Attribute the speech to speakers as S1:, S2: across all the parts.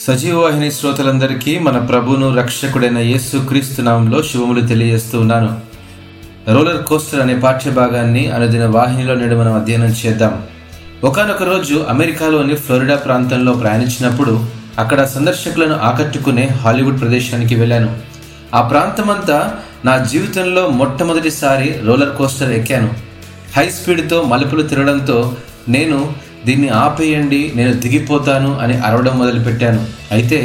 S1: సజీవవాహిని శ్రోతలందరికీ మన ప్రభును రక్షకుడైన యేసు క్రీస్తు నామంలో శుభములు తెలియజేస్తూ ఉన్నాను. రోలర్ కోస్టర్ అనే పాఠ్య భాగాన్ని అనుదిన వాహినిలో నేడు మనం అధ్యయనం చేద్దాం. ఒకనొక రోజు అమెరికాలోని ఫ్లోరిడా ప్రాంతంలో ప్రయాణించినప్పుడు అక్కడ సందర్శకులను ఆకట్టుకునే హాలీవుడ్ ప్రదేశానికి వెళ్ళాను. ఆ ప్రాంతమంతా నా జీవితంలో మొట్టమొదటిసారి రోలర్ కోస్టర్ ఎక్కాను. హై స్పీడ్తో మలుపులు తిరగడంతో నేను దీన్ని ఆపేయండి నేను దిగిపోతాను అని అరవడం మొదలుపెట్టాను. అయితే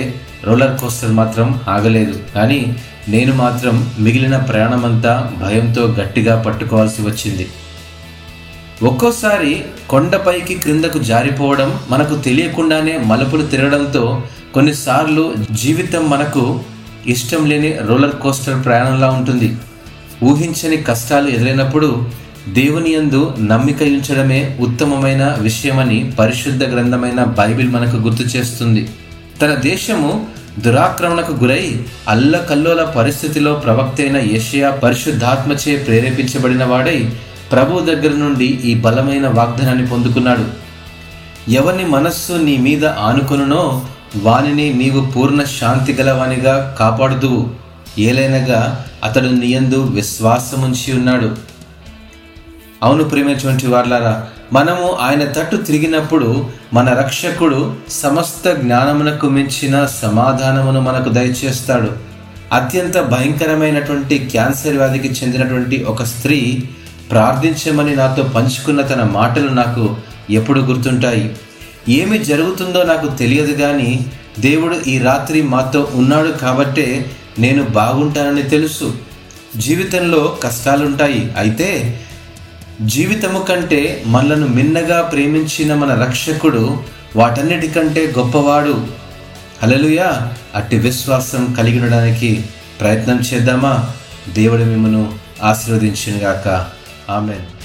S1: రోలర్ కోస్టర్ మాత్రం ఆగలేదు. కానీ నేను మాత్రం మిగిలిన ప్రయాణమంతా భయంతో గట్టిగా పట్టుకోవాల్సి వచ్చింది. ఒక్కోసారి కొండపైకి క్రిందకు జారిపోవడం మనకు తెలియకుండానే మలుపులు తిరగడంతో కొన్నిసార్లు జీవితం మనకు ఇష్టం లేని రోలర్ కోస్టర్ ప్రయాణంలా ఉంటుంది. ఊహించని కష్టాలు ఎదురైనప్పుడు దేవుని యందు నమ్మిక ఉంచడమే ఉత్తమమైన విషయమని పరిశుద్ధ గ్రంథమైన బైబిల్ మనకు గుర్తు చేస్తుంది. తన దేశము దురాక్రమణకు గురై అల్లకల్లోల పరిస్థితిలో ప్రవక్త అయిన యషయా పరిశుద్ధాత్మచే ప్రేరేపించబడిన వాడై ప్రభు దగ్గర నుండి ఈ బలమైన వాగ్దానాన్ని పొందుకున్నాడు. ఎవని మనస్సు నీ మీద ఆనుకొనునో వానిని నీవు పూర్ణ శాంతి గలవానిగా కాపాడుదువు. ఏలైనగా అతడు నీయందు విశ్వాసముంచి ఉన్నాడు. అవును ప్రియమైనటువంటి వార్లారా మనము ఆయన తట్టు తిరిగినప్పుడు మన రక్షకుడు సమస్త జ్ఞానమునకు మించిన సమాధానమును మనకు దయచేస్తాడు. అత్యంత భయంకరమైనటువంటి క్యాన్సర్ వ్యాధికి చెందినటువంటి ఒక స్త్రీ ప్రార్థించమని నాతో పంచుకున్న తన మాటలు నాకు ఎప్పుడు గుర్తుంటాయి. ఏమి జరుగుతుందో నాకు తెలియదు కానీ దేవుడు ఈ రాత్రి మాతో ఉన్నాడు కాబట్టే నేను బాగుంటానని తెలుసు. జీవితంలో కష్టాలుంటాయి. అయితే జీవితము కంటే మనలను మిన్నగా ప్రేమించిన మన రక్షకుడు వాటన్నిటికంటే గొప్పవాడు. హలలుయా అట్టి విశ్వాసం కలిగి ఉండడానికి ప్రయత్నం చేద్దామా? దేవుడు మిమ్మను ఆశీర్వదించినగాక ఆమెన్.